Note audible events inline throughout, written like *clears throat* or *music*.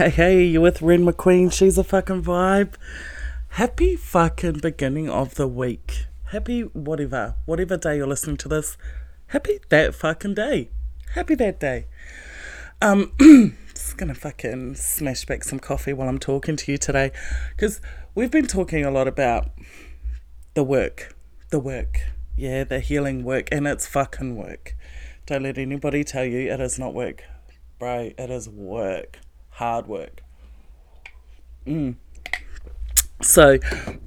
Hey, *laughs* hey, you with Ren McQueen? She's a fucking vibe. Happy fucking beginning of the week. Happy whatever, whatever day you're listening to this. Happy that fucking day. Happy that day. Um, *clears throat* just gonna fucking smash back some coffee while I'm talking to you today, because we've been talking a lot about the work, the work, yeah, the healing work, and it's fucking work. Don't let anybody tell you it is not work, bro. It is work hard work. Mm. So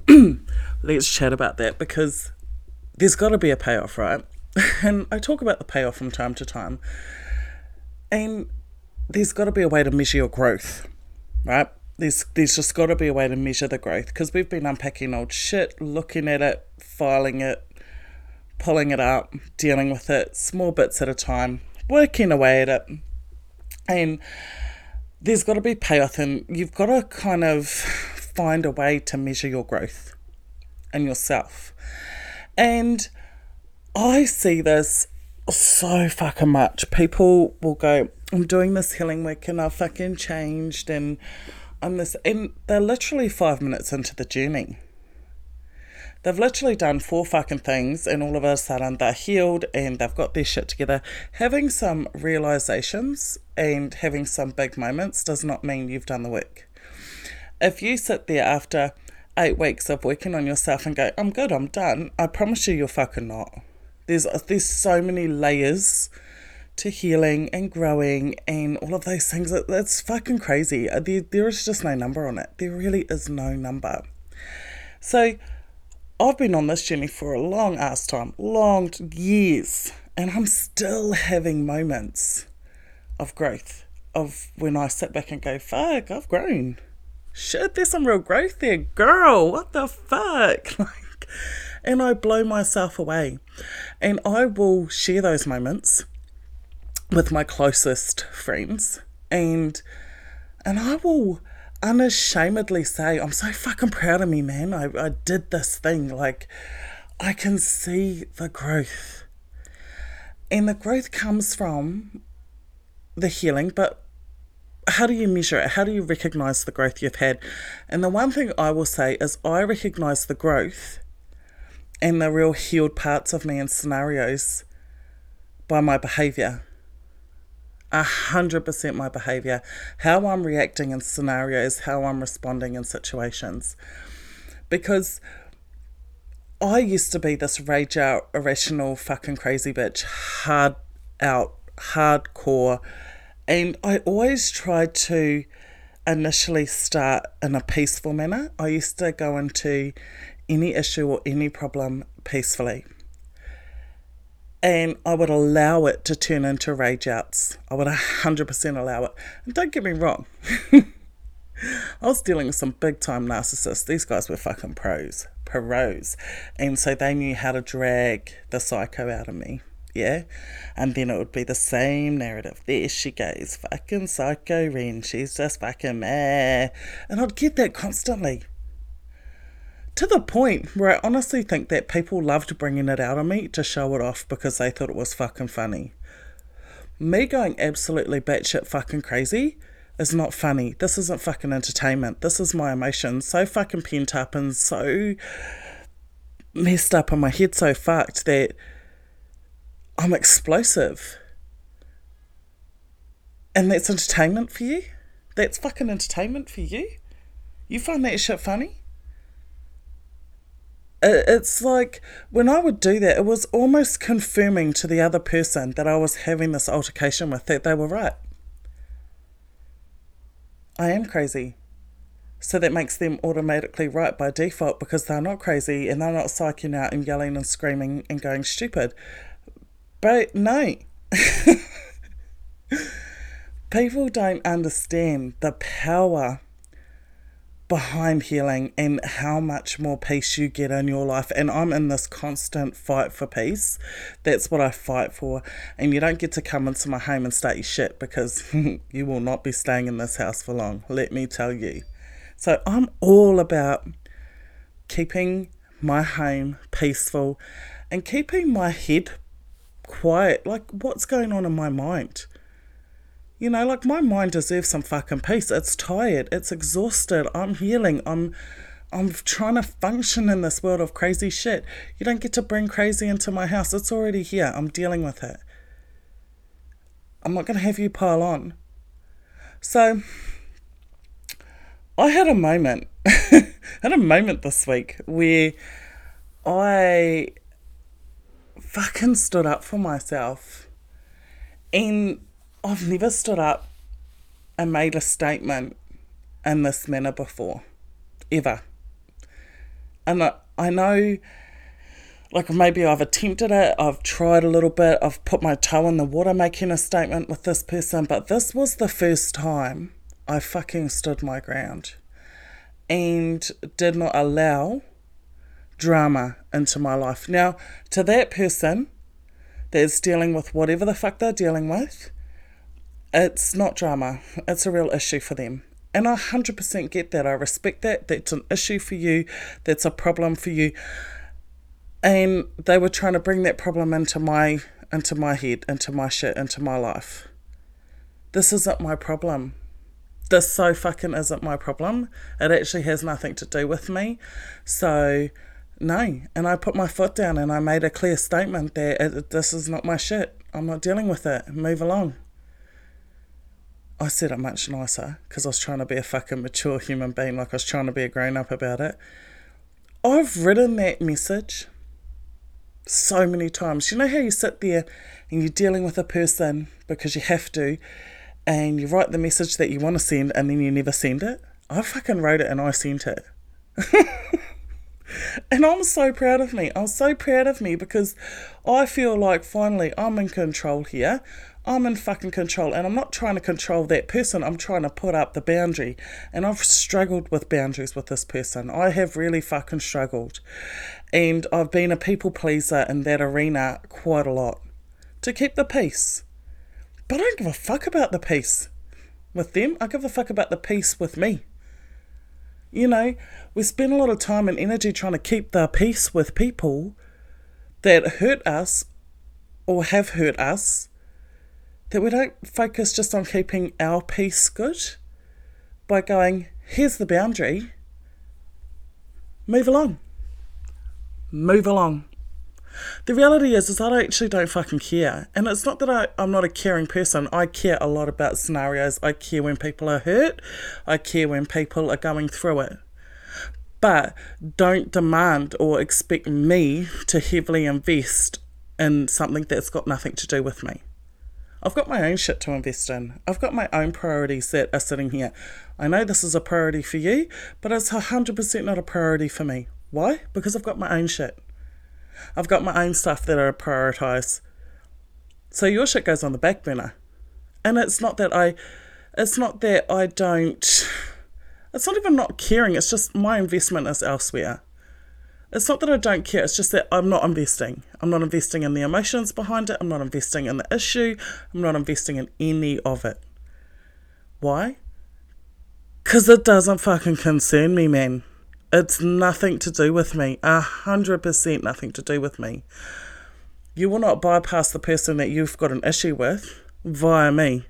*clears throat* let's chat about that because there's got to be a payoff, right? *laughs* And I talk about the payoff from time to time. And there's got to be a way to measure your growth, right? There's, there's just got to be a way to measure the growth because we've been unpacking old shit, looking at it, filing it, pulling it up, dealing with it, small bits at a time, working away at it. And there's got to be payoff and you've got to kind of find a way to measure your growth and yourself. And I see this so fucking much. People will go, I'm doing this healing work and I've fucking changed and I'm this and they're literally five minutes into the journey. They've literally done four fucking things and all of a sudden they're healed and they've got their shit together. Having some realizations and having some big moments does not mean you've done the work. If you sit there after eight weeks of working on yourself and go, I'm good, I'm done, I promise you you're fucking not. There's there's so many layers to healing and growing and all of those things. That's fucking crazy. There, there is just no number on it. There really is no number. So I've been on this journey for a long ass time, long years, and I'm still having moments of growth. Of when I sit back and go, fuck, I've grown. Shit, there's some real growth there, girl. What the fuck? *laughs* Like, and I blow myself away. And I will share those moments with my closest friends and and I will unashamedly say, I'm so fucking proud of me, man. I, I did this thing. Like, I can see the growth. And the growth comes from the healing, but how do you measure it? How do you recognize the growth you've had? And the one thing I will say is I recognize the growth and the real healed parts of me in scenarios by my behavior a hundred percent my behavior, how I'm reacting in scenarios, how I'm responding in situations. Because I used to be this rage out, irrational, fucking crazy bitch, hard out, hardcore. And I always tried to initially start in a peaceful manner. I used to go into any issue or any problem peacefully and I would allow it to turn into rage outs. I would 100% allow it. And don't get me wrong, *laughs* I was dealing with some big time narcissists. These guys were fucking pros, pros. And so they knew how to drag the psycho out of me. Yeah. And then it would be the same narrative. There she goes, fucking psycho Ren. She's just fucking meh. And I'd get that constantly to the point where I honestly think that people loved bringing it out on me to show it off because they thought it was fucking funny. Me going absolutely batshit fucking crazy is not funny. This isn't fucking entertainment. This is my emotions so fucking pent up and so messed up and my head so fucked that I'm explosive. And that's entertainment for you? That's fucking entertainment for you? You find that shit funny? It's like when I would do that, it was almost confirming to the other person that I was having this altercation with that they were right. I am crazy. So that makes them automatically right by default because they're not crazy and they're not psyching out and yelling and screaming and going stupid. But no. *laughs* People don't understand the power behind healing and how much more peace you get in your life. And I'm in this constant fight for peace. That's what I fight for. And you don't get to come into my home and start your shit because *laughs* you will not be staying in this house for long, let me tell you. So I'm all about keeping my home peaceful and keeping my head quiet. Like, what's going on in my mind? You know, like my mind deserves some fucking peace. It's tired. It's exhausted. I'm healing. I'm I'm trying to function in this world of crazy shit. You don't get to bring crazy into my house. It's already here. I'm dealing with it. I'm not going to have you pile on. So, I had a moment, *laughs* had a moment this week where I fucking stood up for myself. And I've never stood up and made a statement in this manner before, ever. And I, I know, like, maybe I've attempted it, I've tried a little bit, I've put my toe in the water making a statement with this person, but this was the first time I fucking stood my ground and did not allow drama into my life. Now, to that person that's dealing with whatever the fuck they're dealing with, it's not drama, it's a real issue for them. And I 100% get that. I respect that. That's an issue for you. That's a problem for you. And they were trying to bring that problem into my into my head, into my shit, into my life. This isn't my problem. This so fucking isn't my problem. It actually has nothing to do with me. So, no. And I put my foot down and I made a clear statement that this is not my shit. I'm not dealing with it. Move along. I said it much nicer because I was trying to be a fucking mature human being, like I was trying to be a grown up about it. I've written that message so many times. You know how you sit there and you're dealing with a person because you have to, and you write the message that you want to send and then you never send it? I fucking wrote it and I sent it. *laughs* and I'm so proud of me. I'm so proud of me because I feel like finally I'm in control here. I'm in fucking control and I'm not trying to control that person. I'm trying to put up the boundary. And I've struggled with boundaries with this person. I have really fucking struggled. And I've been a people pleaser in that arena quite a lot to keep the peace. But I don't give a fuck about the peace with them. I give a fuck about the peace with me. You know, we spend a lot of time and energy trying to keep the peace with people that hurt us or have hurt us that we don't focus just on keeping our peace good by going, here's the boundary, move along. Move along. The reality is, is I actually don't fucking care. And it's not that I, I'm not a caring person. I care a lot about scenarios. I care when people are hurt. I care when people are going through it. But don't demand or expect me to heavily invest in something that's got nothing to do with me. I've got my own shit to invest in. I've got my own priorities that are sitting here. I know this is a priority for you, but it's 100% not a priority for me. Why? Because I've got my own shit. I've got my own stuff that I prioritize. So your shit goes on the back burner. And it's not that I it's not that I don't it's not even not caring, it's just my investment is elsewhere. It's not that I don't care, it's just that I'm not investing. I'm not investing in the emotions behind it, I'm not investing in the issue, I'm not investing in any of it. Why? Because it doesn't fucking concern me, man. It's nothing to do with me. A hundred percent nothing to do with me. You will not bypass the person that you've got an issue with via me.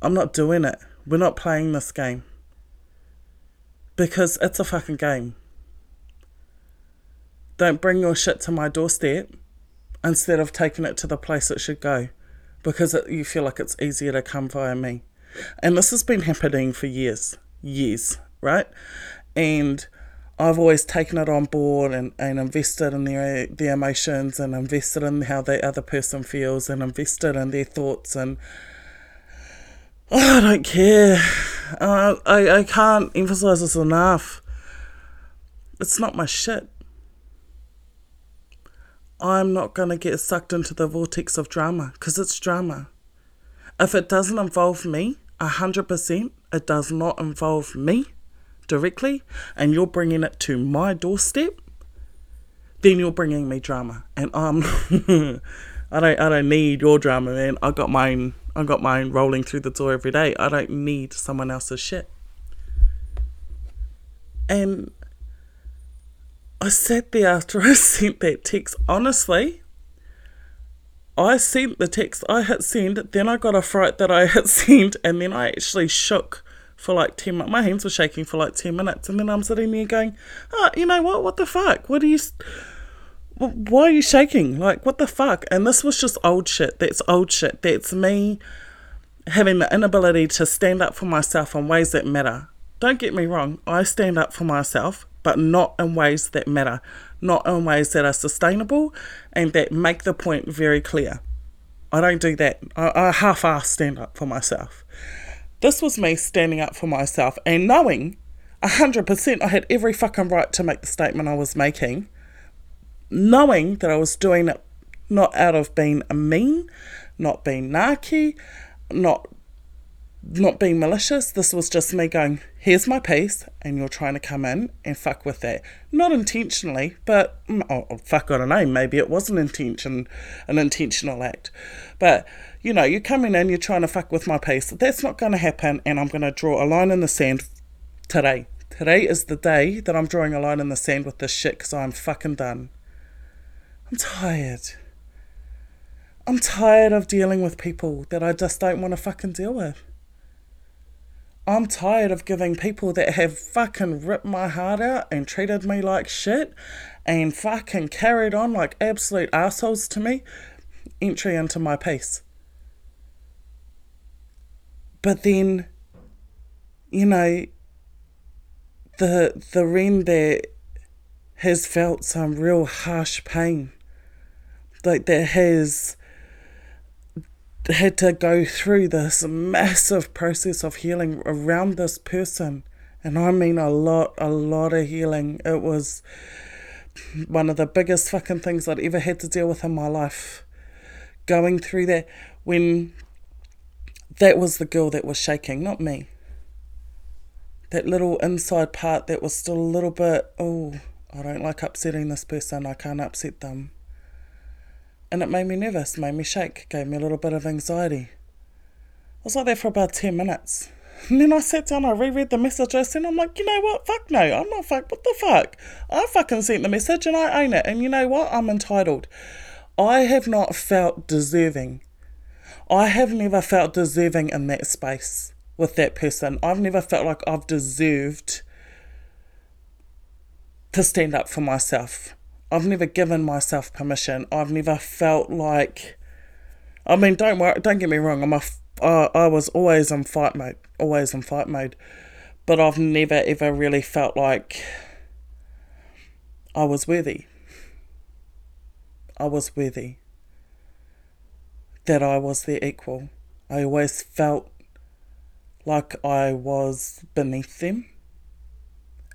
I'm not doing it. We're not playing this game. Because it's a fucking game. Don't bring your shit to my doorstep instead of taking it to the place it should go because it, you feel like it's easier to come via me. And this has been happening for years, years, right? And I've always taken it on board and, and invested in their their emotions and invested in how the other person feels and invested in their thoughts and oh, I don't care. Uh, I, I can't emphasize this enough. It's not my shit. I'm not going to get sucked into the vortex of drama because it's drama. If it doesn't involve me, 100%, it does not involve me directly, and you're bringing it to my doorstep, then you're bringing me drama. And I'm, *laughs* I don't, I don't need your drama, man. I got mine, I got mine rolling through the door every day. I don't need someone else's shit. And I sat there after I *laughs* sent that text. Honestly, I sent the text, I hit send, then I got a fright that I *laughs* hit send, and then I actually shook for like 10 minutes. My hands were shaking for like 10 minutes, and then I'm sitting there going, oh, you know what? What the fuck? What are you. Why are you shaking? Like, what the fuck? And this was just old shit. That's old shit. That's me having the inability to stand up for myself in ways that matter. Don't get me wrong, I stand up for myself, but not in ways that matter, not in ways that are sustainable and that make the point very clear. I don't do that. I, I half ass stand up for myself. This was me standing up for myself and knowing 100% I had every fucking right to make the statement I was making, knowing that I was doing it not out of being a mean, not being narky, not not being malicious. This was just me going, here's my peace, and you're trying to come in and fuck with that. Not intentionally, but mm, oh, oh, fuck, I don't know. Maybe it was an intention, an intentional act. But you know, you're coming in, you're trying to fuck with my peace. That's not going to happen, and I'm going to draw a line in the sand today. Today is the day that I'm drawing a line in the sand with this shit because I'm fucking done. I'm tired. I'm tired of dealing with people that I just don't want to fucking deal with. I'm tired of giving people that have fucking ripped my heart out and treated me like shit and fucking carried on like absolute assholes to me entry into my peace. But then, you know, the the Ren that has felt some real harsh pain, like that has had to go through this massive process of healing around this person. And I mean a lot, a lot of healing. It was one of the biggest fucking things I'd ever had to deal with in my life. Going through that when that was the girl that was shaking, not me. That little inside part that was still a little bit, oh, I don't like upsetting this person, I can't upset them and it made me nervous, made me shake, gave me a little bit of anxiety. I was like there for about 10 minutes. And then I sat down, I reread the message I sent. I'm like, you know what? Fuck no. I'm not fuck. What the fuck? I fucking sent the message and I own it. And you know what? I'm entitled. I have not felt deserving. I have never felt deserving in that space with that person. I've never felt like I've deserved to stand up for myself. I've never given myself permission. I've never felt like. I mean, don't worry, don't get me wrong. I'm a, uh, I was always in fight mode, always in fight mode, but I've never ever really felt like I was worthy. I was worthy. That I was their equal. I always felt like I was beneath them.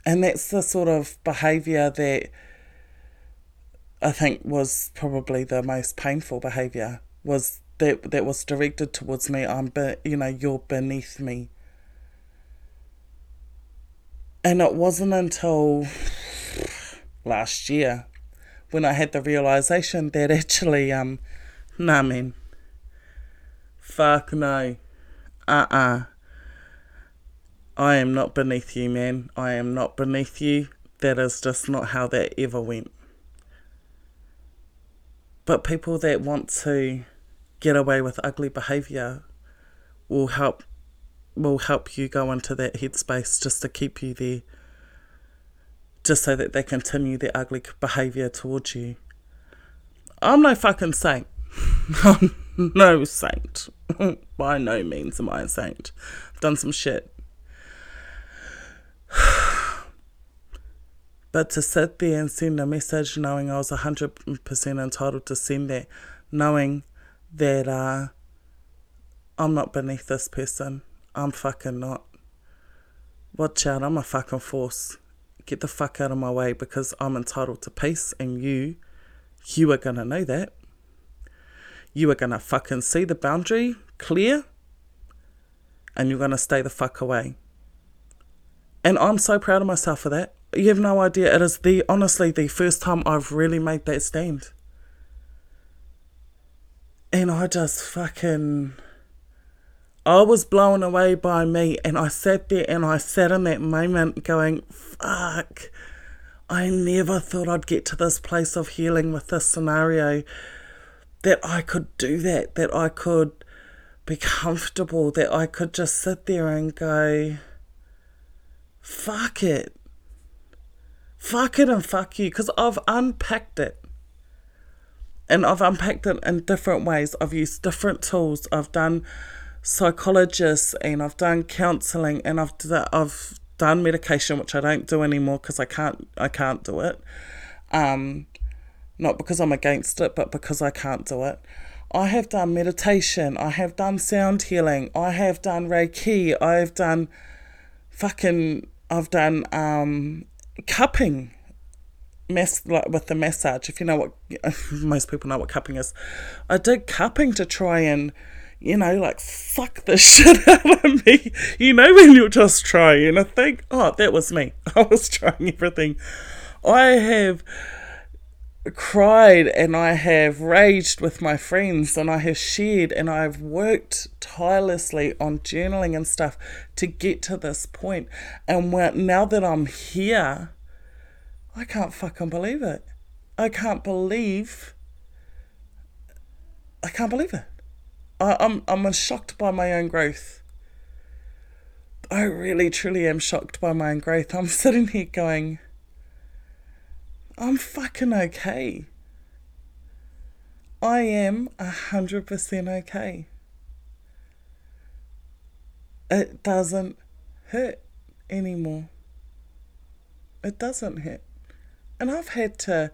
And that's the sort of behaviour that I think was probably the most painful behaviour was that that was directed towards me. I'm, be, you know, you're beneath me. And it wasn't until last year when I had the realization that actually, um, nah, man, fuck no, uh uh-uh. uh. I am not beneath you, man. I am not beneath you. That is just not how that ever went. But people that want to get away with ugly behavior will help will help you go into that headspace just to keep you there just so that they continue their ugly behavior towards you. I'm no fucking saint. *laughs* I'm no saint. *laughs* By no means am I a saint. I've done some shit. *sighs* *sighs* But to sit there and send a message knowing I was 100% entitled to send that, knowing that uh, I'm not beneath this person, I'm fucking not. Watch out, I'm a fucking force. Get the fuck out of my way because I'm entitled to peace and you, you are gonna know that. You are gonna fucking see the boundary clear and you're gonna stay the fuck away. And I'm so proud of myself for that you have no idea. It is the honestly the first time I've really made that stand. And I just fucking I was blown away by me and I sat there and I sat in that moment going, fuck. I never thought I'd get to this place of healing with this scenario. that I could do that, that I could be comfortable, that I could just sit there and go, fuck it. Fuck it and fuck you. Because I've unpacked it. And I've unpacked it in different ways. I've used different tools. I've done psychologists and I've done counselling and I've, I've done medication, which I don't do anymore because I can't, I can't do it. Um, not because I'm against it, but because I can't do it. I have done meditation, I have done sound healing, I have done Reiki, I've done fucking, I've done um, cupping, mess like with the massage. If you know what, *laughs* most people know what cupping is. I did cupping to try and, you know, like suck the *laughs* shit out of me. You know when you're just trying. I think, oh, that was me. *laughs* I was trying everything. I have cried and I have raged with my friends and I have shared and I've worked tirelessly on journaling and stuff to get to this point. And now that I'm here, I can't fucking believe it. I can't believe. I can't believe it. I, I'm I'm shocked by my own growth. I really truly am shocked by my own growth. I'm *laughs* sitting here going, I'm fucking okay. I am a hundred percent okay. It doesn't hurt anymore. It doesn't hurt. And I've had to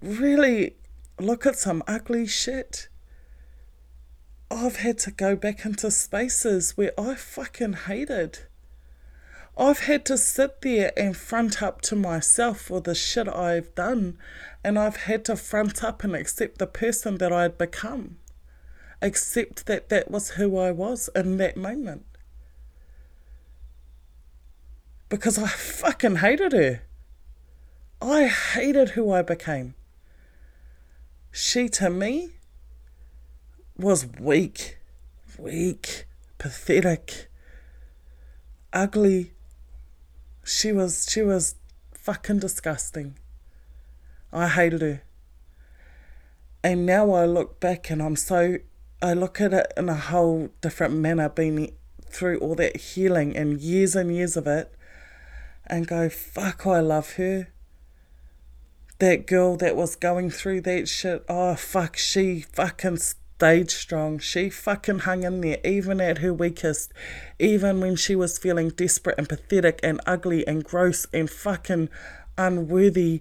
really look at some ugly shit. I've had to go back into spaces where I fucking hated. I've had to sit there and front up to myself for the shit I've done, and I've had to front up and accept the person that I'd become. Accept that that was who I was in that moment. Because I fucking hated her. I hated who I became. She to me was weak, weak, pathetic, ugly, she was she was fucking disgusting. I hated her. And now I look back and I'm so I look at it in a whole different manner, being through all that healing and years and years of it, and go, fuck, I love her. That girl that was going through that shit, oh, fuck, she fucking stayed strong. She fucking hung in there, even at her weakest, even when she was feeling desperate and pathetic and ugly and gross and fucking unworthy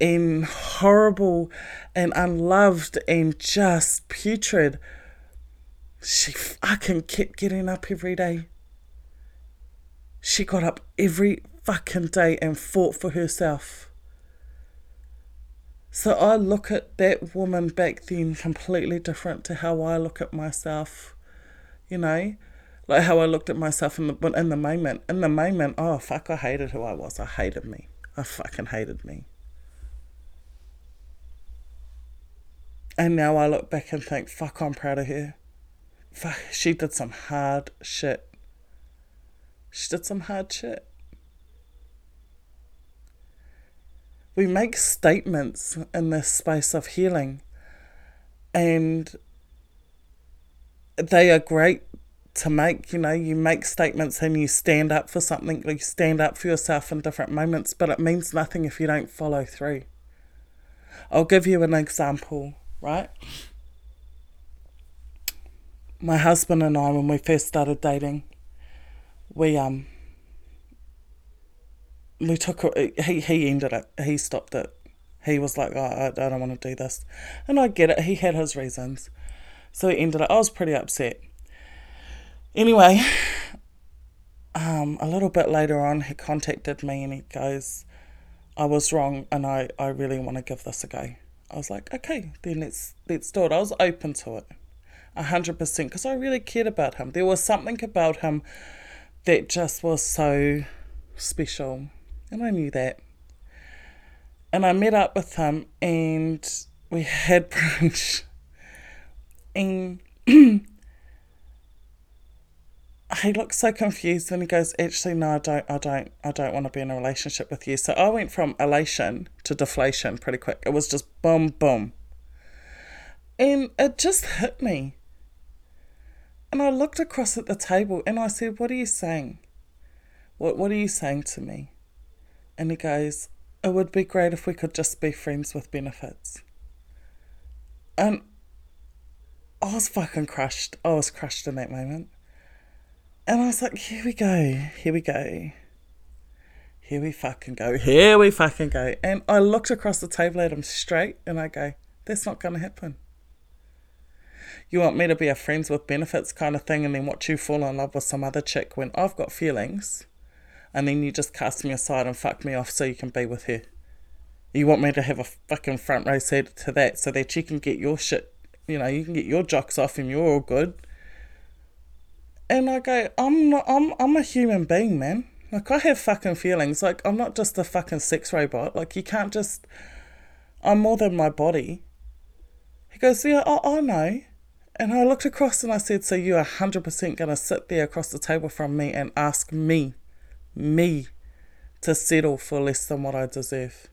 and horrible and unloved and just putrid. She fucking kept getting up every day. She got up every fucking day and fought for herself. So I look at that woman back then completely different to how I look at myself, you know, like how I looked at myself in the in the moment. In the moment, oh fuck, I hated who I was. I hated me. I fucking hated me. And now I look back and think, fuck, I'm proud of her. Fuck, she did some hard shit. She did some hard shit. We make statements in this space of healing, and they are great to make. You know, you make statements and you stand up for something, you stand up for yourself in different moments, but it means nothing if you don't follow through. I'll give you an example, right? My husband and I, when we first started dating, we um we took he he ended it. He stopped it. He was like, oh, I, I don't want to do this, and I get it. He had his reasons, so he ended it. I was pretty upset. Anyway, um, a little bit later on, he contacted me and he goes, "I was wrong, and I I really want to give this a go." I was like, "Okay, then let's let's do it." I was open to it, hundred percent, because I really cared about him. There was something about him that just was so special and I knew that. And I met up with him and we had *laughs* brunch. And *clears throat* he looked so confused and he goes, Actually no, I don't I don't I don't want to be in a relationship with you. So I went from elation to deflation pretty quick. It was just boom boom. And it just hit me. And I looked across at the table and I said, What are you saying? What, what are you saying to me? And he goes, It would be great if we could just be friends with benefits. And I was fucking crushed. I was crushed in that moment. And I was like, Here we go. Here we go. Here we fucking go. Here we fucking go. And I looked across the table at him straight and I go, That's not going to happen you want me to be a friends with benefits kind of thing and then watch you fall in love with some other chick when I've got feelings and then you just cast me aside and fuck me off so you can be with her. You want me to have a fucking front row seat to that so that you can get your shit, you know, you can get your jocks off and you're all good. And I go, I'm not, I'm, I'm a human being, man. Like, I have fucking feelings. Like, I'm not just a fucking sex robot. Like, you can't just, I'm more than my body. He goes, Yeah, I, I know. And I looked across and I said, So you're 100% going to sit there across the table from me and ask me, me, to settle for less than what I deserve?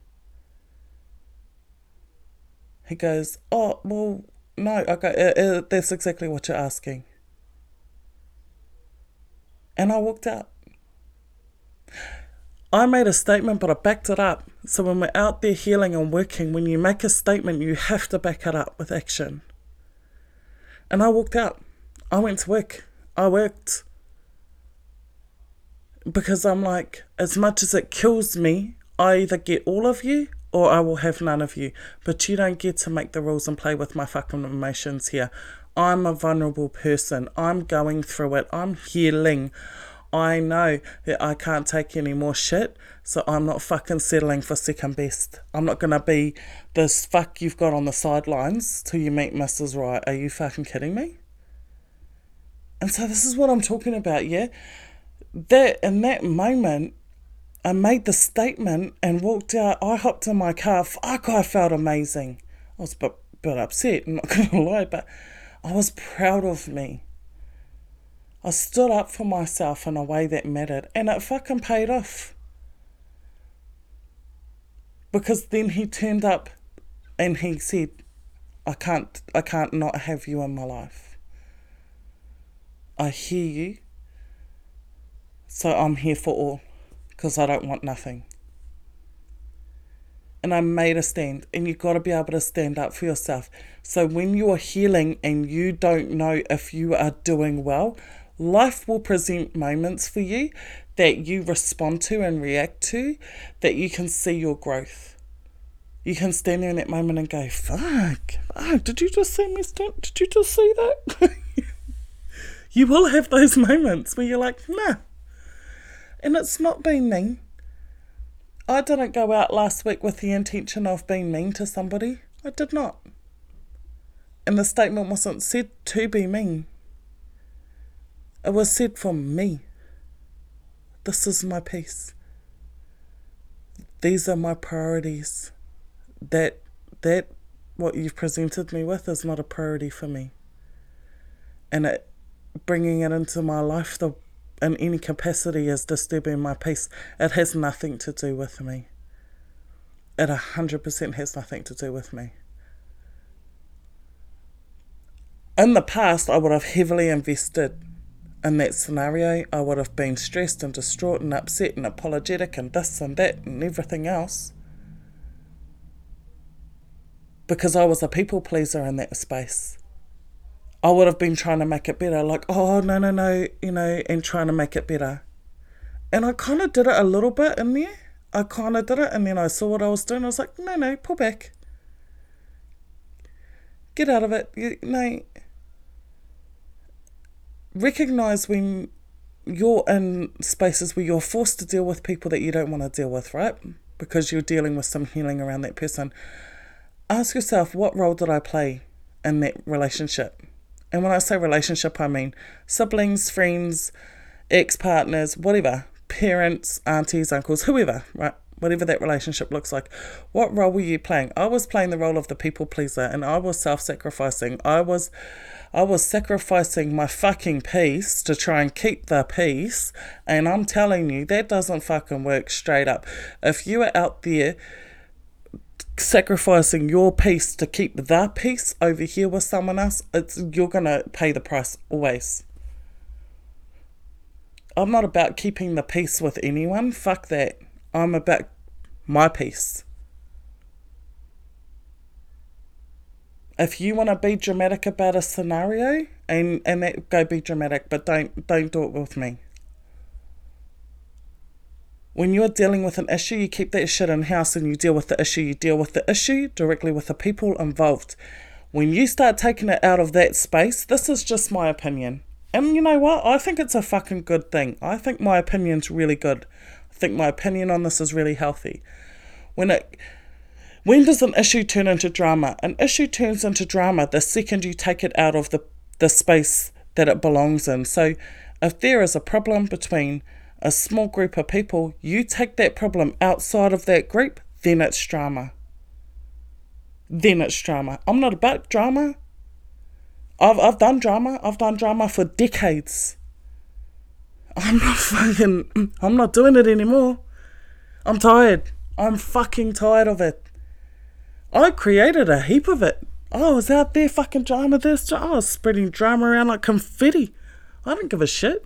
He goes, Oh, well, no. okay, uh, uh, That's exactly what you're asking. And I walked out. I made a statement, but I backed it up. So when we're out there healing and working, when you make a statement, you have to back it up with action. And I walked out. I went to work. I worked. Because I'm like, as much as it kills me, I either get all of you or I will have none of you. But you don't get to make the rules and play with my fucking emotions here. I'm a vulnerable person. I'm going through it. I'm healing. I know that I can't take any more shit, so I'm not fucking settling for second best. I'm not gonna be this fuck you've got on the sidelines till you meet Mrs. Right. Are you fucking kidding me? And so this is what I'm talking about, yeah? That in that moment, I made the statement and walked out. I hopped in my car. Fuck, I felt amazing. I was a bit, bit upset, I'm not *laughs* gonna lie, but I was proud of me. I stood up for myself in a way that mattered, and it fucking paid off. Because then he turned up and he said, I can't I can't not have you in my life. I hear you. So I'm here for all because I don't want nothing. And I made a stand, and you've got to be able to stand up for yourself. So when you're healing and you don't know if you are doing well, life will present moments for you that you respond to and react to that you can see your growth. You can stand there in that moment and go, fuck, fuck, did you just see me stand? Did you just see that? *laughs* you will have those moments where you're like, nah. And it's not being mean. I didn't go out last week with the intention of being mean to somebody. I did not. And the statement wasn't said to be mean. It was said for me. This is my peace. These are my priorities. That that what you've presented me with is not a priority for me. And it bringing it into my life the in any capacity is disturbing my peace. It has nothing to do with me. It a hundred percent has nothing to do with me. In the past, I would have heavily invested in that scenario, I would have been stressed and distraught and upset and apologetic and this and that and everything else. Because I was a people pleaser in that space. I would have been trying to make it better, like, oh, no, no, no, you know, and trying to make it better. And I kind of did it a little bit in there. I kind of did it, and then I saw what I was doing. I was like, no, no, pull back. Get out of it. You, no, recognize when you're in spaces where you're forced to deal with people that you don't want to deal with, right? Because you're dealing with some healing around that person. Ask yourself, what role did I play in that relationship? And when I say relationship, I mean siblings, friends, ex partners, whatever, parents, aunties, uncles, whoever, right? Whatever that relationship looks like. What role were you playing? I was playing the role of the people pleaser and I was self sacrificing. I was I was sacrificing my fucking peace to try and keep the peace. And I'm telling you, that doesn't fucking work straight up. If you are out there sacrificing your peace to keep the peace over here with someone else, it's you're gonna pay the price always. I'm not about keeping the peace with anyone. Fuck that. I'm about my peace. If you want to be dramatic about a scenario, and and that go be dramatic, but don't don't do it with me. When you're dealing with an issue, you keep that shit in house and you deal with the issue. You deal with the issue directly with the people involved. When you start taking it out of that space, this is just my opinion. And you know what? I think it's a fucking good thing. I think my opinion's really good. I think my opinion on this is really healthy. When it when does an issue turn into drama? An issue turns into drama the second you take it out of the, the space that it belongs in. So if there is a problem between a small group of people, you take that problem outside of that group, then it's drama. Then it's drama. I'm not about drama. I've I've done drama. I've done drama for decades. I'm not *laughs* fucking I'm not doing it anymore. I'm tired. I'm fucking tired of it. I created a heap of it. I was out there fucking drama this. I was spreading drama around like confetti. I don't give a shit.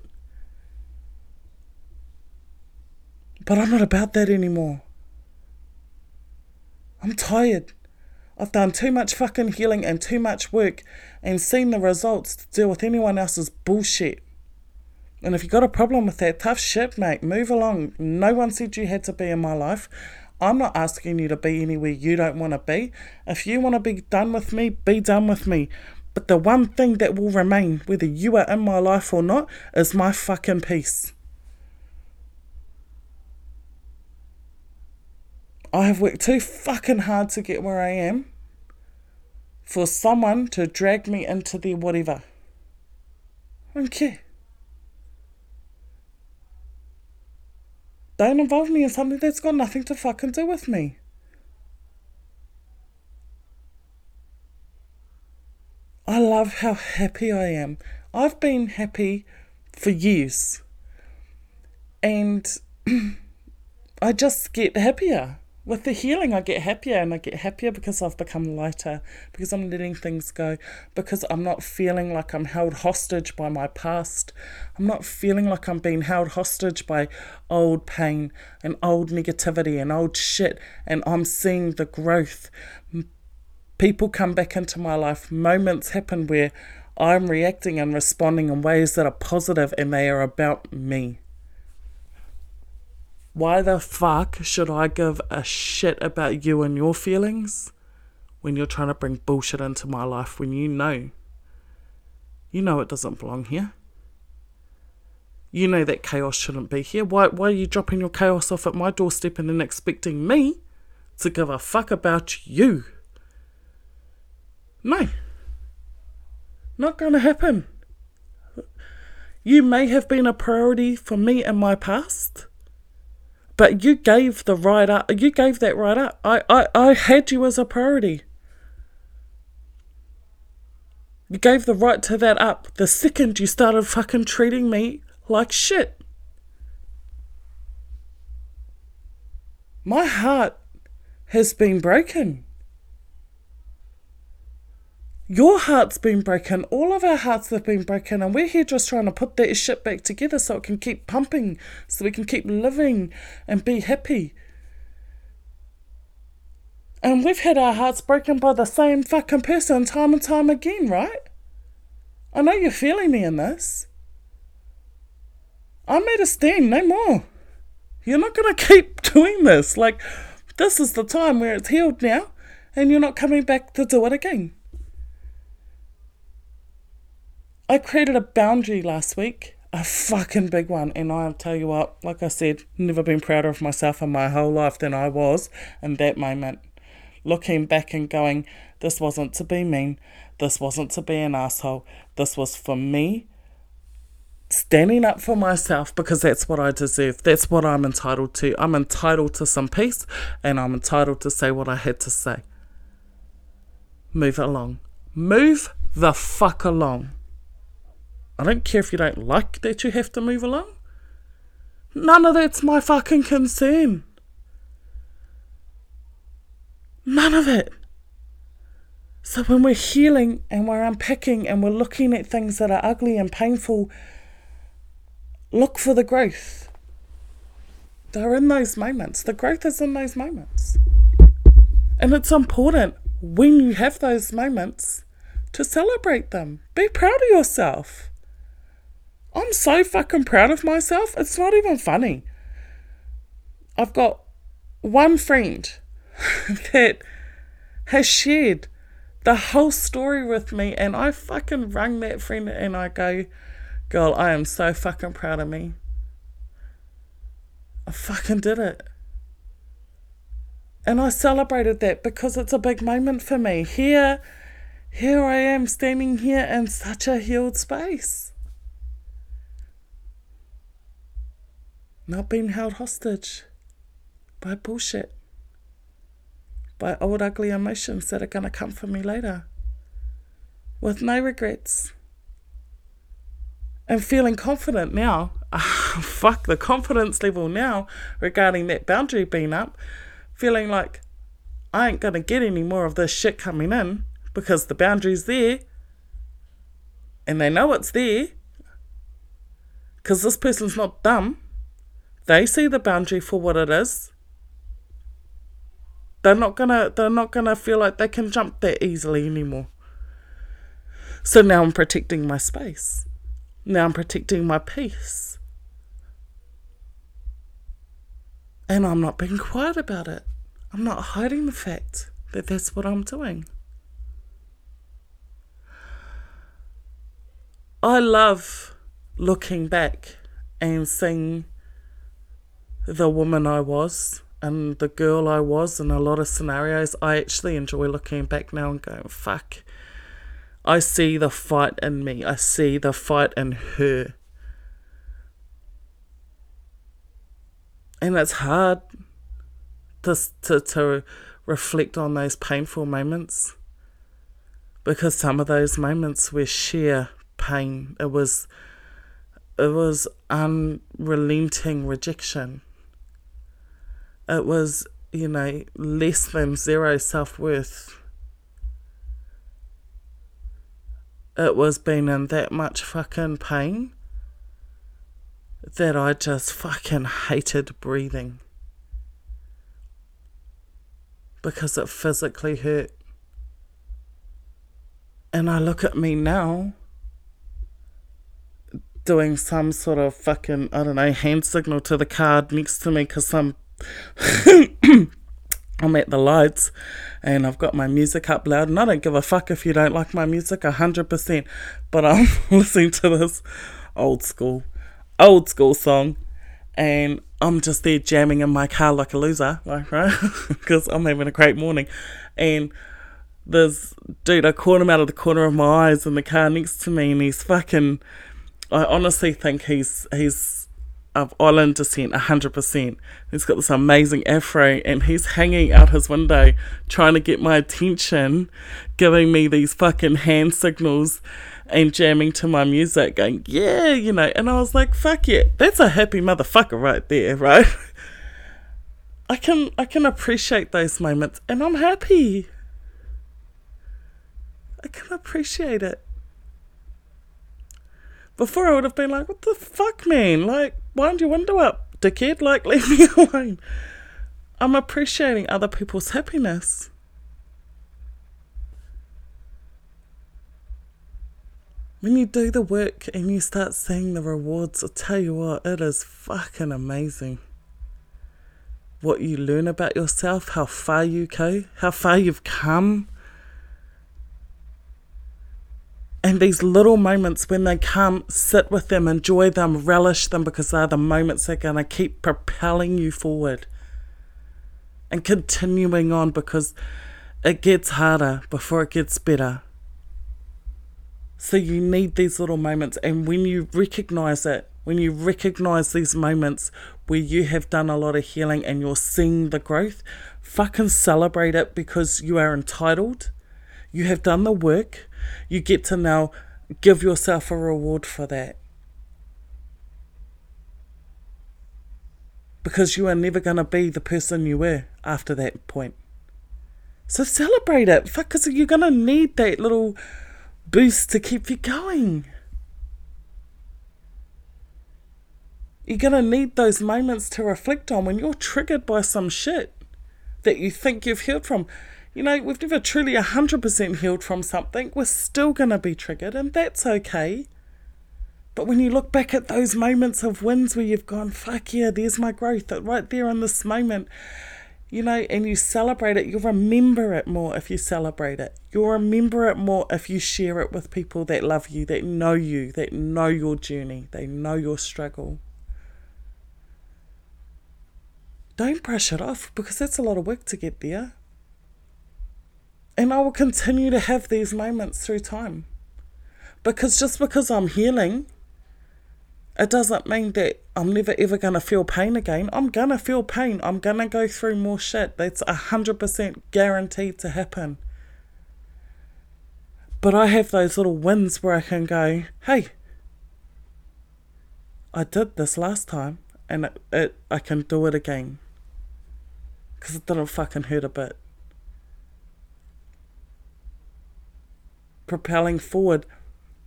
But I'm not about that anymore. I'm tired. I've done too much fucking healing and too much work and seen the results to deal with anyone else's bullshit. And if you got a problem with that, tough shit, mate. Move along. No one said you had to be in my life. I'm not asking you to be anywhere you don't want to be. If you want to be done with me, be done with me. But the one thing that will remain, whether you are in my life or not, is my fucking peace. I have worked too fucking hard to get where I am for someone to drag me into their whatever. I don't care. Don't involve me in something that's got nothing to fucking do with me. I love how happy I am. I've been happy for years. And *clears throat* I just get happier with the healing, I get happier and I get happier because I've become lighter, because I'm letting things go, because I'm not feeling like I'm held hostage by my past. I'm not feeling like I'm being held hostage by old pain and old negativity and old shit, and I'm seeing the growth. People come back into my life, moments happen where I'm reacting and responding in ways that are positive and they are about me. Why the fuck should I give a shit about you and your feelings when you're trying to bring bullshit into my life when you know? You know it doesn't belong here. You know that chaos shouldn't be here. Why, why are you dropping your chaos off at my doorstep and then expecting me to give a fuck about you? No. Not gonna happen. You may have been a priority for me in my past but you gave the right up. You gave that right up. I, I, I had you as a priority. You gave the right to that up the second you started fucking treating me like shit. My heart has been broken. Your heart's been broken. All of our hearts have been broken. And we're here just trying to put that shit back together so it can keep pumping, so we can keep living and be happy. And we've had our hearts broken by the same fucking person time and time again, right? I know you're feeling me in this. I made a stand, no more. You're not going to keep *laughs* doing this. Like, this is the time where it's healed now, and you're not coming back to do it again. I created a boundary last week, a fucking big one, and I'll tell you what, like I said, never been prouder of myself in my whole life than I was in that moment. Looking back and going, this wasn't to be mean, this wasn't to be an asshole, this was for me standing up for myself because that's what I deserve. That's what I'm entitled to. I'm entitled to some peace and I'm entitled to say what I had to say. Move along. Move the fuck along. I don't care if you don't like that you have to move along. None of that's my fucking concern. None of it. So when we're healing and we're unpacking and we're looking at things that are ugly and painful, look for the growth. They're in those moments. The growth is in those moments. And it's important when you have those moments to celebrate them. Be proud of yourself. I'm so fucking proud of myself. It's not even funny. I've got one friend *laughs* that has shared the whole story with me, and I fucking rang that friend and I go, Girl, I am so fucking proud of me. I fucking did it. And I celebrated that because it's a big moment for me. Here, here I am standing here in such a healed space. Not being held hostage by bullshit, by old ugly emotions that are going to come for me later. With no regrets. And feeling confident now. *laughs* Ah, fuck the confidence level now regarding that boundary being up feeling like I ain't gonna get any more of this shit coming in because the boundary's there and they know it's there because this person's not dumb. They see the boundary for what it is. They're not gonna they're not gonna feel like they can jump that easily anymore. So now I'm protecting my space. Now I'm protecting my peace. And I'm not being quiet about it. I'm not hiding the fact that that's what I'm doing. I love looking back and seeing the woman I was and the girl I was in a lot of scenarios. I actually enjoy looking back now and going, fuck. I see the fight in me. I see the fight in her. And it's hard to, to, to reflect on those painful moments because some of those moments were sheer pain. It was it was unrelenting rejection. It was, you know, less than zero self worth. It was being in that much fucking pain that I just fucking hated breathing because it physically hurt. And I look at me now doing some sort of fucking, I don't know, hand signal to the card next to me because I'm, *coughs* I'm at the lights and I've got my music up loud. And I don't give a fuck if you don't like my music, 100%. But I'm *laughs* listening to this old school, old school song and I'm just there jamming in my car like a loser, like right, *laughs* because I'm having a great morning, and there's dude, I caught him out of the corner of my eyes in the car next to me, and he's fucking. I honestly think he's he's of island descent, hundred percent. He's got this amazing afro, and he's hanging out his window, trying to get my attention, giving me these fucking hand signals and jamming to my music, going, yeah, you know. And I was like, fuck yeah, that's a happy motherfucker right there, right? I can I can appreciate those moments, and I'm happy. I can appreciate it. Before I would have been like, what the fuck, man? Like, wind your window up, dickhead. Like, *laughs* leave me alone. I'm appreciating other people's happiness. when you do the work and you start seeing the rewards, I'll tell you what, it is fucking amazing. What you learn about yourself, how far you go, how far you've come. And these little moments, when they come, sit with them, enjoy them, relish them, because they're the moments that are going to keep propelling you forward and continuing on because it gets harder before it gets better. So you need these little moments. And when you recognize it, when you recognize these moments where you have done a lot of healing and you're seeing the growth, fucking celebrate it because you are entitled. You have done the work. You get to now give yourself a reward for that. Because you are never going to be the person you were after that point. So celebrate it. Fuck, because you're going to need that little boost to keep you going. You're going to need those moments to reflect on when you're triggered by some shit that you think you've healed from. You know, we've never truly 100% healed from something. We're still going to be triggered, and that's okay. But when you look back at those moments of wins where you've gone, fuck yeah, there's my growth, right there in this moment, you know, and you celebrate it, you'll remember it more if you celebrate it. You'll remember it more if you share it with people that love you, that know you, that know your journey, they know your struggle. Don't brush it off because that's a lot of work to get there. And I will continue to have these moments through time. Because just because I'm healing it doesn't mean that I'm never ever going to feel pain again. I'm going to feel pain. I'm going to go through more shit. That's 100% guaranteed to happen. But I have those little wins where I can go, hey, I did this last time and it, it I can do it again. Because it didn't fucking hurt a bit. Propelling forward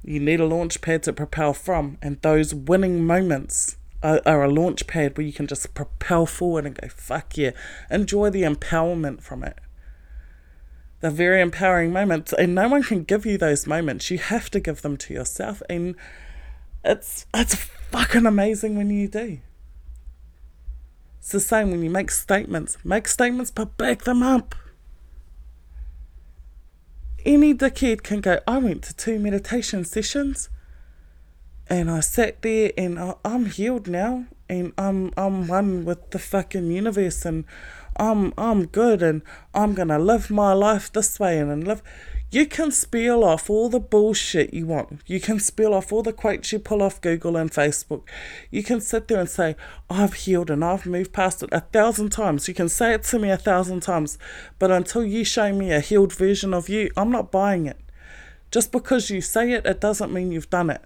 you need a launch pad to propel from, and those winning moments are, are a launch pad where you can just propel forward and go, fuck yeah. Enjoy the empowerment from it. They're very empowering moments, and no one can give you those moments. You have to give them to yourself, and it's it's fucking amazing when you do. It's the same when you make statements. Make statements, but back them up any dickhead can go, I went to two meditation sessions and I sat there and I, I'm healed now and I'm I'm one with the fucking universe and I'm I'm good and I'm gonna live my life this way and, and live you can spiel off all the bullshit you want. You can spiel off all the quotes you pull off Google and Facebook. You can sit there and say, I've healed and I've moved past it a thousand times. You can say it to me a thousand times. But until you show me a healed version of you, I'm not buying it. Just because you say it, it doesn't mean you've done it.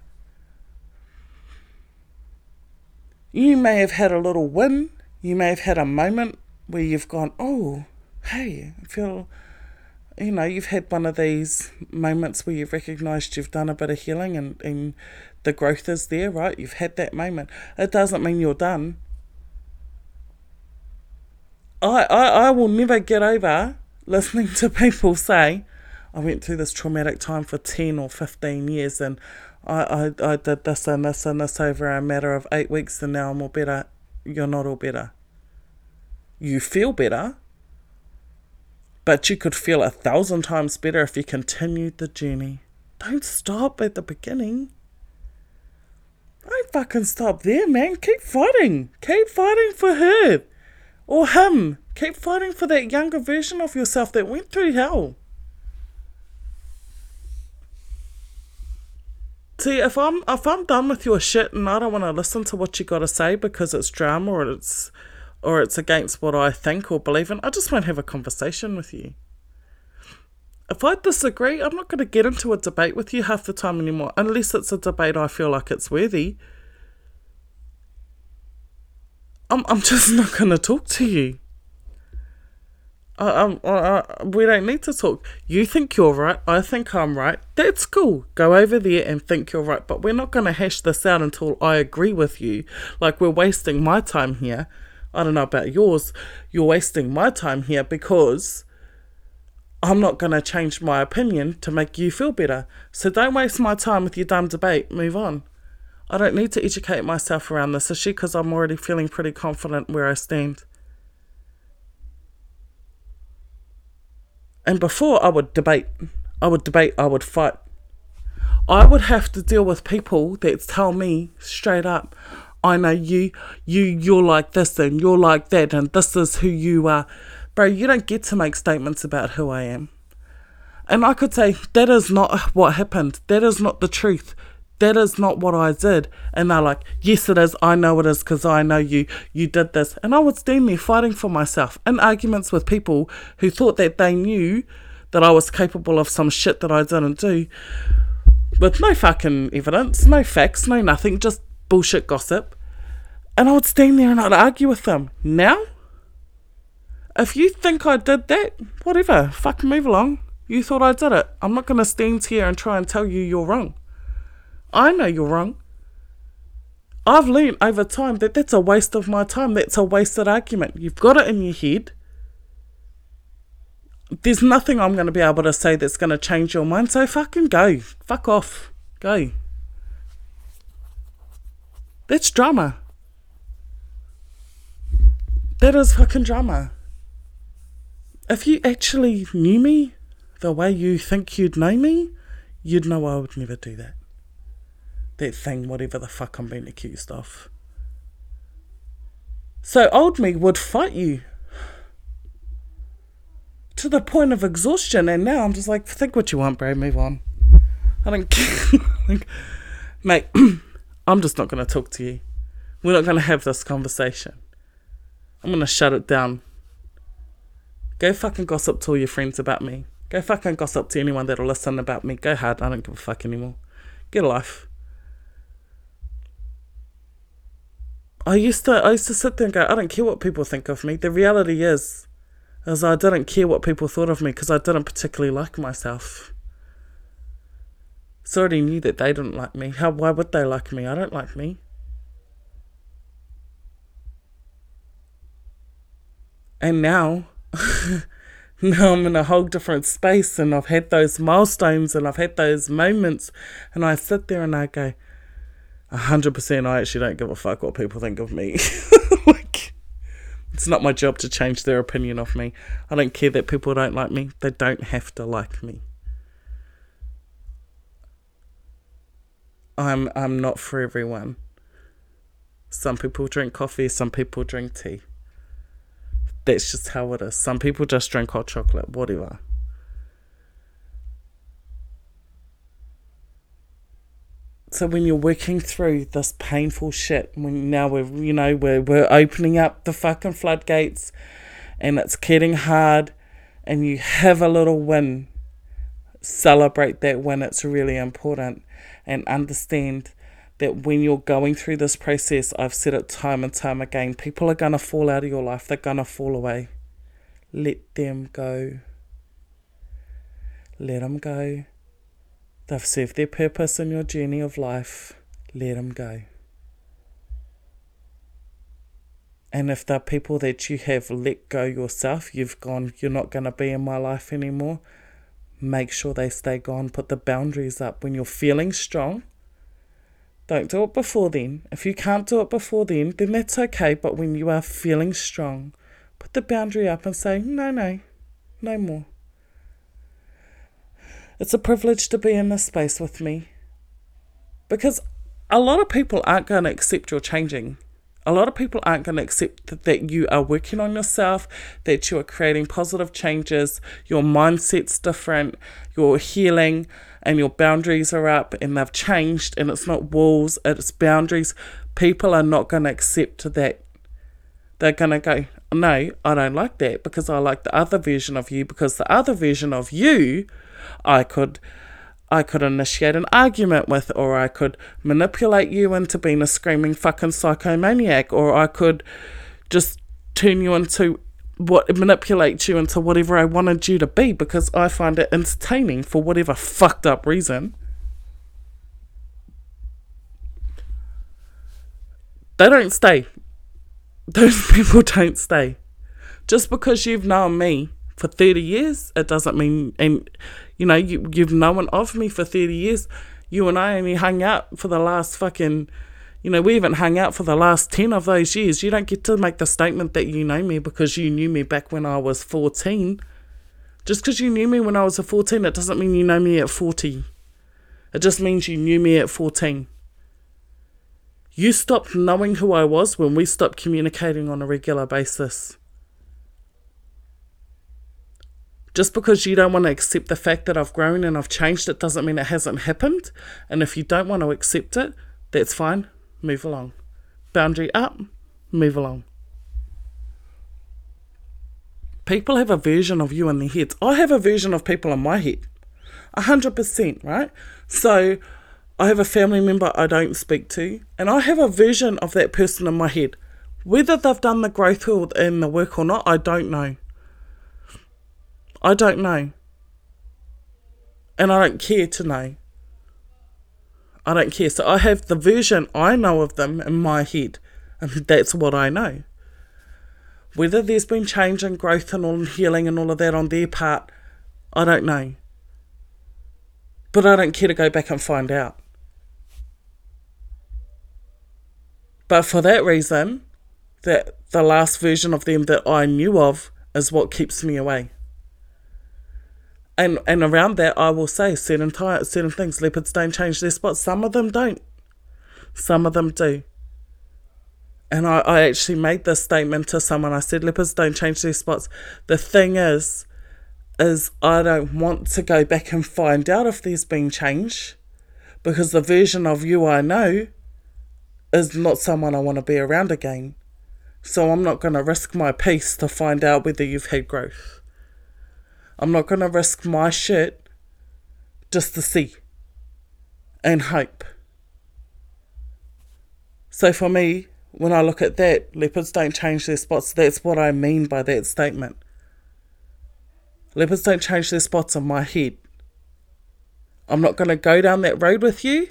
You may have had a little win. You may have had a moment where you've gone, oh, hey, I feel you know, you've had one of these moments where you've recognized you've done a bit of healing and, and the growth is there, right? You've had that moment. It doesn't mean you're done. I, I, I will never get over listening to people say, I went through this traumatic time for 10 or 15 years and I, I, I did this and this and this over a matter of eight weeks and now I'm all better. You're not all better. You feel better, but you could feel a thousand times better if you continued the journey. Don't stop at the beginning. Don't fucking stop there, man. Keep fighting. Keep fighting for her or him. Keep fighting for that younger version of yourself that went through hell. See, if I'm if I'm done with your shit and I don't want to listen to what you got to say because it's drama or it's or it's against what I think or believe in, I just won't have a conversation with you. If I disagree, I'm not going to get into a debate with you half the time anymore, unless it's a debate I feel like it's worthy. I'm, I'm just *laughs* not going to talk to you. I, I, I, we don't need to talk. You think you're right. I think I'm right. That's cool. Go over there and think you're right. But we're not going to hash this out until I agree with you. Like we're wasting my time here I don't know about yours, you're wasting my time here because I'm not going to change my opinion to make you feel better. So don't waste my time with your dumb debate. Move on. I don't need to educate myself around this issue because I'm already feeling pretty confident where I stand. And before I would debate, I would debate, I would fight. I would have to deal with people that tell me straight up, I know you, you, you're like this and you're like that and this is who you are. Bro, you don't get to make statements about who I am. And I could say, that is not what happened. That is not the truth. That is not what I did. And they're like, yes, it is. I know it is because I know you. You did this. And I would stand there fighting for myself in arguments with people who thought that they knew that I was capable of some shit that I didn't do with no fucking evidence, no facts, no nothing, just bullshit gossip. And I would stand there and I'd argue with them. Now, If you think I did that, whatever, fuck, move along. You thought I did it. I'm not going to stand here and try and tell you you're wrong. I know you're wrong. I've learned over time that that's a waste of my time. That's a wasted argument. You've got it in your head. There's nothing I'm going to be able to say that's going to change your mind. So fucking go. Fuck off. Go. That's drama. That is fucking drama. If you actually knew me the way you think you'd know me, you'd know I would never do that. That thing, whatever the fuck I'm being accused of. So old me would fight you to the point of exhaustion, and now I'm just like, think what you want, bro, move on. I don't *laughs* care. like, mate, *clears throat* I'm just not going to talk to you. We're not going to have this conversation. I'm going to shut it down. Go fucking gossip to all your friends about me. Go fucking gossip to anyone that'll listen about me. Go hard. I don't give a fuck anymore. Get a life. I used to I used to sit there and go, I don't care what people think of me. The reality is, is I didn't care what people thought of me because I didn't particularly like myself. I already knew that they didn't like me. How why would they like me? I don't like me. And now, *laughs* now I'm in a whole different space and I've had those milestones and I've had those moments and I sit there and I go, 100% I actually don't give a fuck what people think of me. *laughs* like, it's not my job to change their opinion of me. I don't care that people don't like me. They don't have to like me. I'm I'm not for everyone. Some people drink coffee, some people drink tea that's just how it is. Some people just drink hot chocolate, whatever. So when you're working through this painful shit, when now we're you know we're we're opening up the fucking floodgates, and it's getting hard, and you have a little win. Celebrate that win. It's really important, and understand that when you're going through this process, I've said it time and time again, people are going to fall out of your life, they're going to fall away. Let them go. Let them go. They've served their purpose in your journey of life. Let them go. And if they're people that you have let go yourself, you've gone, you're not going to be in my life anymore, make sure they stay gone. Put the boundaries up. When you're feeling strong, don't do it before then. If you can't do it before then, then that's okay. But when you are feeling strong, put the boundary up and say, no, no, no more. It's a privilege to be in this space with me. Because a lot of people aren't going to accept your changing. A lot of people aren't going to accept that, you are working on yourself, that you are creating positive changes, your mindset's different, you're healing, and your boundaries are up and they've changed and it's not walls, it's boundaries, people are not going to accept that. They're going to go, no, I don't like that because I like the other version of you because the other version of you, I could. I could initiate an argument with, or I could manipulate you into being a screaming fucking psychomaniac, or I could just turn you into what manipulate you into whatever I wanted you to be because I find it entertaining for whatever fucked up reason. They don't stay. Those *laughs* people don't stay. Just because you've known me for 30 years, it doesn't mean, and you know, you, you've known of me for 30 years. You and I only hung out for the last fucking you know, we haven't hung out for the last 10 of those years. You don't get to make the statement that you know me because you knew me back when I was 14. Just because you knew me when I was a 14, it doesn't mean you know me at 40. It just means you knew me at 14. You stopped knowing who I was when we stopped communicating on a regular basis. Just because you don't want to accept the fact that I've grown and I've changed, it doesn't mean it hasn't happened. And if you don't want to accept it, that's fine move along. Boundary up, move along. People have a version of you in their heads. I have a version of people in my head. A hundred percent, right? So I have a family member I don't speak to, and I have a version of that person in my head. Whether they've done the growth and the work or not, I don't know. I don't know. And I don't care to know. I don't care. So I have the version I know of them in my head, and that's what I know. Whether there's been change and growth and all and healing and all of that on their part, I don't know. But I don't care to go back and find out. But for that reason, that the last version of them that I knew of is what keeps me away. And and around that, I will say certain ty- certain things. Leopards don't change their spots. Some of them don't. Some of them do. And I, I actually made this statement to someone. I said leopards don't change their spots. The thing is, is I don't want to go back and find out if there's been change, because the version of you I know is not someone I want to be around again. So I'm not going to risk my peace to find out whether you've had growth. I'm not going to risk my shit just to see and hope. So for me, when I look at that, leopards don't change their spots. That's what I mean by that statement. Leopards don't change their spots on my head. I'm not going to go down that road with you,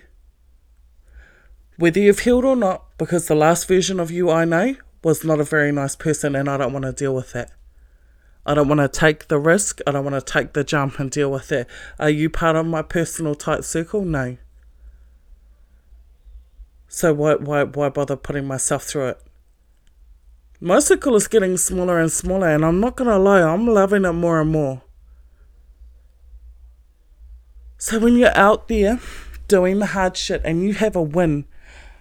whether you've healed or not, because the last version of you I know was not a very nice person and I don't want to deal with that. I don't want to take the risk. I don't want to take the jump and deal with it. Are you part of my personal tight circle? No. So why why why bother putting myself through it? My circle is getting smaller and smaller, and I'm not gonna lie, I'm loving it more and more. So when you're out there doing the hard shit and you have a win,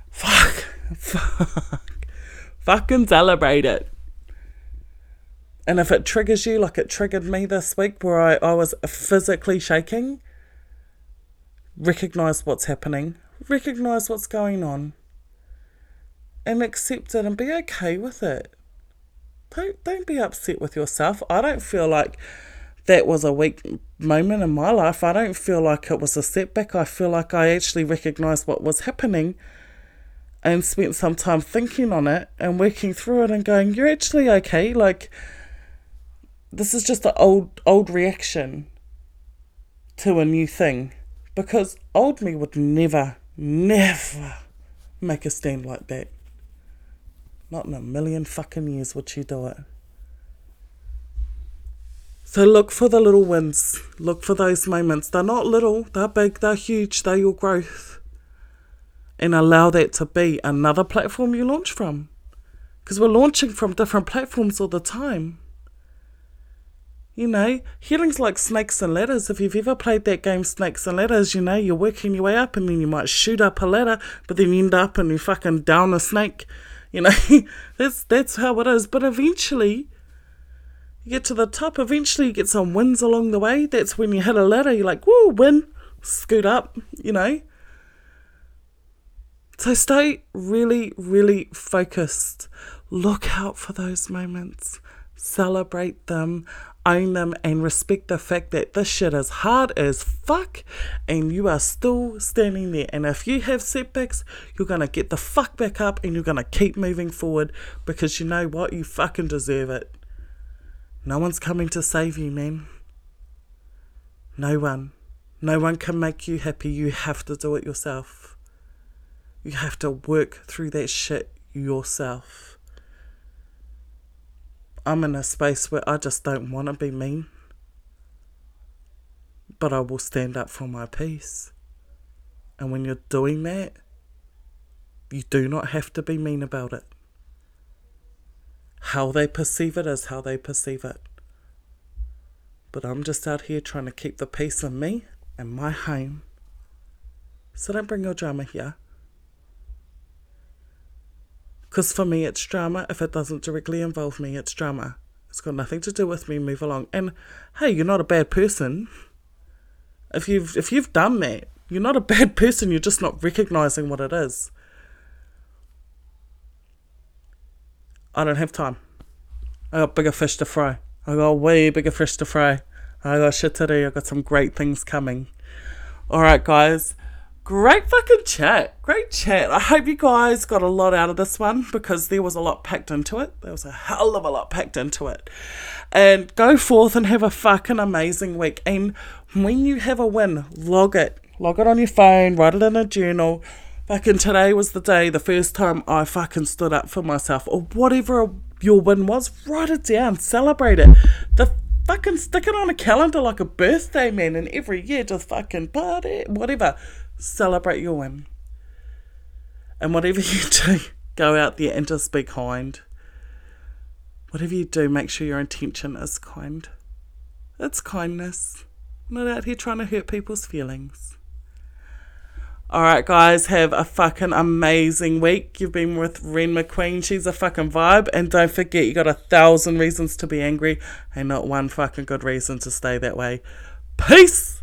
fuck, *laughs* fuck, fucking celebrate it. And if it triggers you like it triggered me this week, where I, I was physically shaking, recognize what's happening, recognize what's going on, and accept it and be okay with it. Don't don't be upset with yourself. I don't feel like that was a weak moment in my life. I don't feel like it was a setback. I feel like I actually recognized what was happening and spent some time thinking on it and working through it and going, You're actually okay. Like this is just an old old reaction to a new thing. Because old me would never, never make a stand like that. Not in a million fucking years would she do it. So look for the little wins. Look for those moments. They're not little, they're big, they're huge, they're your growth. And allow that to be another platform you launch from. Because we're launching from different platforms all the time. You know, healing's like snakes and ladders. If you've ever played that game, Snakes and Ladders, you know, you're working your way up and then you might shoot up a ladder, but then you end up and you fucking down a snake. You know, *laughs* that's that's how it is. But eventually, you get to the top. Eventually, you get some wins along the way. That's when you hit a ladder. You're like, whoa, win, scoot up. You know. So stay really, really focused. Look out for those moments. Celebrate them own them and respect the fact that this shit is hard as fuck and you are still standing there. And if you have setbacks, you're gonna get the fuck back up and you're gonna keep moving forward because you know what? You fucking deserve it. No one's coming to save you, man. No one. No one can make you happy. You have to do it yourself. You have to work through that shit yourself. I'm in a space where I just don't want to be mean. But I will stand up for my peace. And when you're doing that, you do not have to be mean about it. How they perceive it is how they perceive it. But I'm just out here trying to keep the peace in me and my home. So don't bring your drama here. Because for me, it's drama. If it doesn't directly involve me, it's drama. It's got nothing to do with me. Move along. And hey, you're not a bad person. If you've if you've done that, you're not a *laughs* bad person. You're just not recognizing what it is. I don't have time. I got bigger fish to fry. I got way bigger fish to fry. I got shit to do. I got some great things coming. All right, guys Great fucking chat. Great chat. I hope you guys got a lot out of this one because there was a lot packed into it. There was a hell of a lot packed into it. And go forth and have a fucking amazing week. And when you have a win, log it. Log it on your phone, write it in a journal. Fucking today was the day, the first time I fucking stood up for myself or whatever your win was, write it down, celebrate it. The fucking stick it on a calendar like a birthday, man, and every year just fucking party, whatever celebrate your win. And whatever you *laughs* do, go out there and just be kind. Whatever you do, make sure your intention is kind. It's kindness. I'm not out here trying to hurt people's feelings. Alright, guys, have a fucking amazing week. You've been with Ren McQueen. She's a fucking vibe. And don't forget, you got a thousand reasons to be angry and not one fucking good reason to stay that way. Peace!